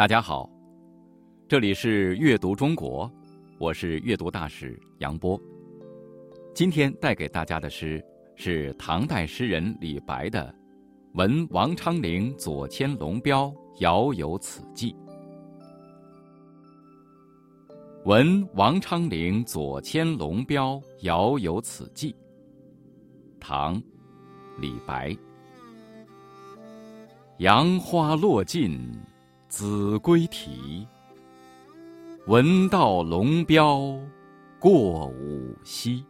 大家好，这里是阅读中国，我是阅读大使杨波。今天带给大家的诗是唐代诗人李白的《闻王昌龄左迁龙标，遥有此寄》。闻王昌龄左迁龙标，遥有此寄。唐，李白。杨花落尽。子规啼，闻道龙标过五溪。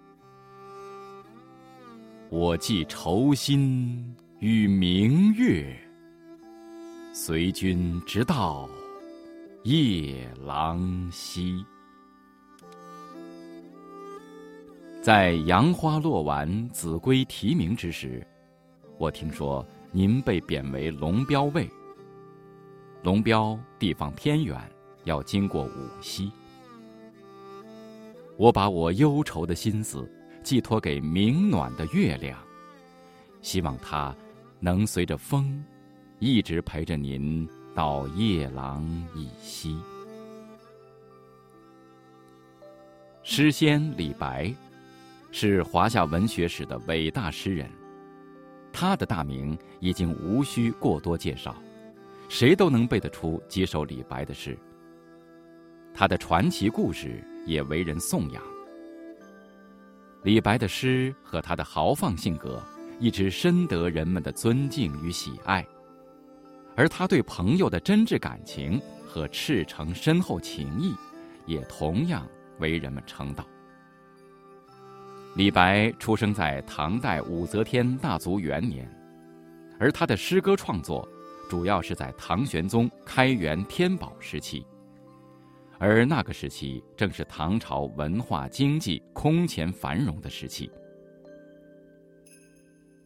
我寄愁心与明月，随君直到夜郎西。在杨花落完、子规啼鸣之时，我听说您被贬为龙标尉。龙标地方偏远，要经过五溪。我把我忧愁的心思寄托给明暖的月亮，希望它能随着风，一直陪着您到夜郎以西。诗仙李白是华夏文学史的伟大诗人，他的大名已经无需过多介绍。谁都能背得出几首李白的诗。他的传奇故事也为人颂扬。李白的诗和他的豪放性格一直深得人们的尊敬与喜爱，而他对朋友的真挚感情和赤诚深厚情谊，也同样为人们称道。李白出生在唐代武则天大族元年，而他的诗歌创作。主要是在唐玄宗开元天宝时期，而那个时期正是唐朝文化经济空前繁荣的时期。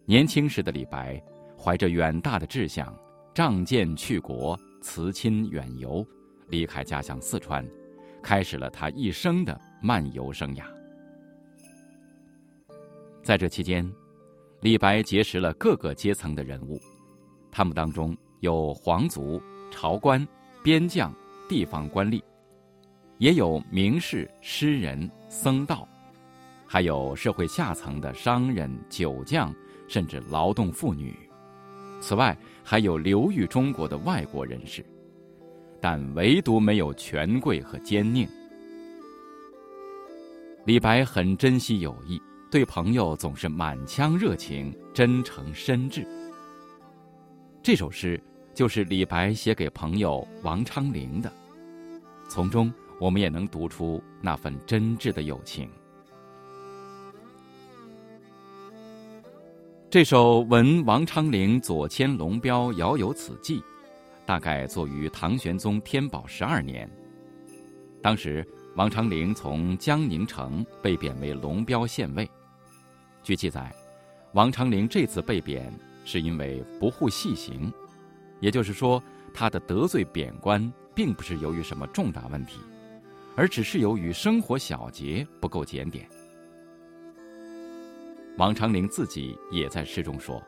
年轻时的李白，怀着远大的志向，仗剑去国，辞亲远游，离开家乡四川，开始了他一生的漫游生涯。在这期间，李白结识了各个阶层的人物，他们当中。有皇族、朝官、边将、地方官吏，也有名士、诗人、僧道，还有社会下层的商人、酒匠，甚至劳动妇女。此外，还有流寓中国的外国人士，但唯独没有权贵和奸佞。李白很珍惜友谊，对朋友总是满腔热情、真诚深挚。这首诗。就是李白写给朋友王昌龄的，从中我们也能读出那份真挚的友情。这首《闻王昌龄左迁龙标，遥有此寄》，大概作于唐玄宗天宝十二年。当时王昌龄从江宁城被贬为龙标县尉。据记载，王昌龄这次被贬是因为不护细行。也就是说，他的得罪贬官，并不是由于什么重大问题，而只是由于生活小节不够检点。王昌龄自己也在诗中说：“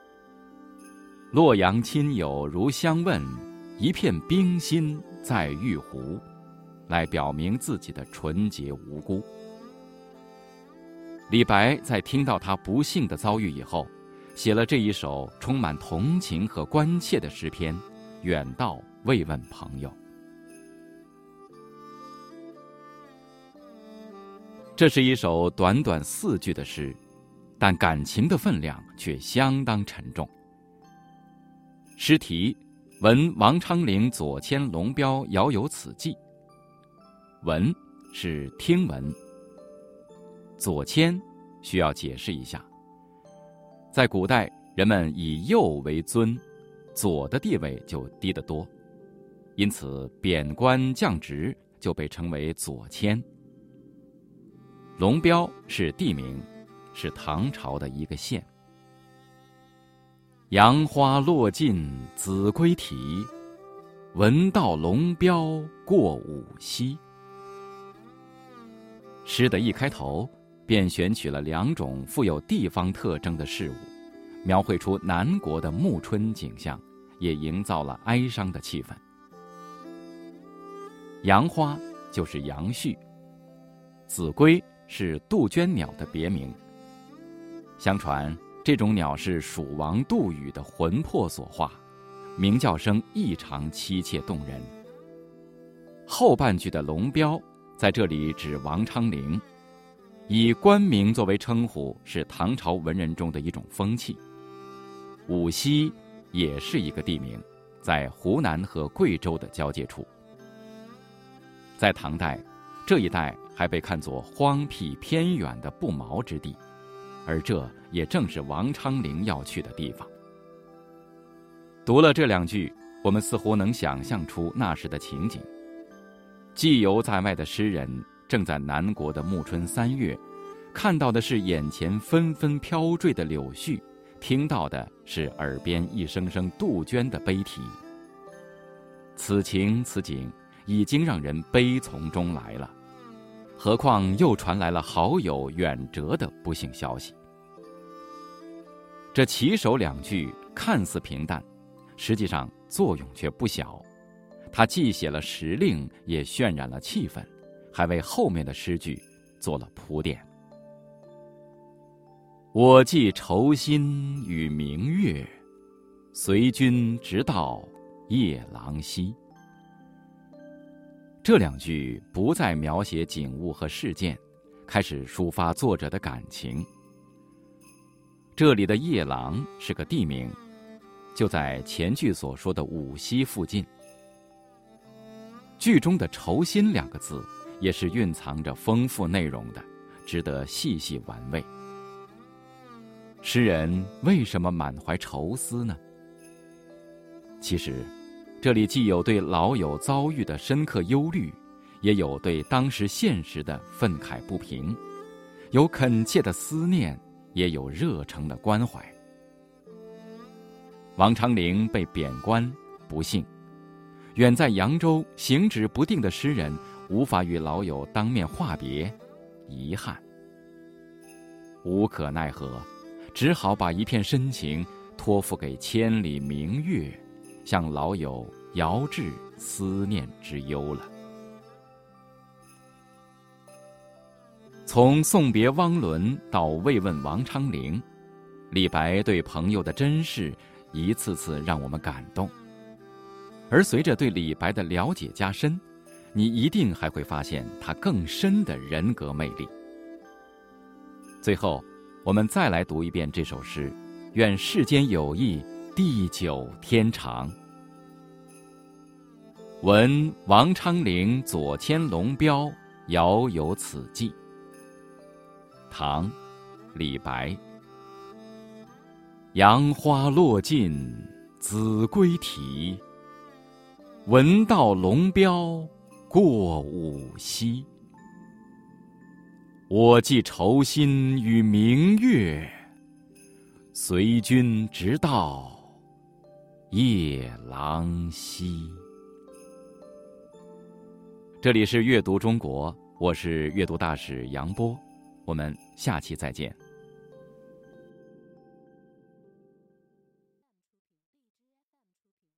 洛阳亲友如相问，一片冰心在玉壶”，来表明自己的纯洁无辜。李白在听到他不幸的遭遇以后。写了这一首充满同情和关切的诗篇，远道慰问朋友。这是一首短短四句的诗，但感情的分量却相当沉重。诗题：闻王昌龄左迁龙标，遥有此寄。闻是听闻，左迁需要解释一下。在古代，人们以右为尊，左的地位就低得多，因此贬官降职就被称为左迁。龙标是地名，是唐朝的一个县。杨花落尽子规啼，闻道龙标过五溪。诗的一开头。便选取了两种富有地方特征的事物，描绘出南国的暮春景象，也营造了哀伤的气氛。杨花就是杨絮。子规是杜鹃鸟的别名。相传这种鸟是蜀王杜宇的魂魄所化，鸣叫声异常凄切动人。后半句的龙标在这里指王昌龄，以官名作为称呼是唐朝文人中的一种风气。武溪也是一个地名，在湖南和贵州的交界处。在唐代，这一带还被看作荒僻偏远的不毛之地，而这也正是王昌龄要去的地方。读了这两句，我们似乎能想象出那时的情景：寄游在外的诗人正在南国的暮春三月，看到的是眼前纷纷飘坠的柳絮，听到的是耳边一声声杜鹃的悲啼。此情此景。已经让人悲从中来了，何况又传来了好友远折的不幸消息。这起首两句看似平淡，实际上作用却不小。它既写了时令，也渲染了气氛，还为后面的诗句做了铺垫。我寄愁心与明月，随君直到夜郎西。这两句不再描写景物和事件，开始抒发作者的感情。这里的夜郎是个地名，就在前句所说的五溪附近。剧中的“愁心”两个字，也是蕴藏着丰富内容的，值得细细玩味。诗人为什么满怀愁思呢？其实。这里既有对老友遭遇的深刻忧虑，也有对当时现实的愤慨不平，有恳切的思念，也有热诚的关怀。王昌龄被贬官，不幸；远在扬州行止不定的诗人，无法与老友当面话别，遗憾。无可奈何，只好把一片深情托付给千里明月。向老友遥致思念之忧了。从送别汪伦到慰问王昌龄，李白对朋友的珍视一次次让我们感动。而随着对李白的了解加深，你一定还会发现他更深的人格魅力。最后，我们再来读一遍这首诗：愿世间友谊。地久天长。闻王昌龄左迁龙标，遥有此寄。唐，李白。杨花落尽子规啼，闻道龙标过五溪。我寄愁心与明月，随君直到。夜郎西。这里是阅读中国，我是阅读大使杨波，我们下期再见。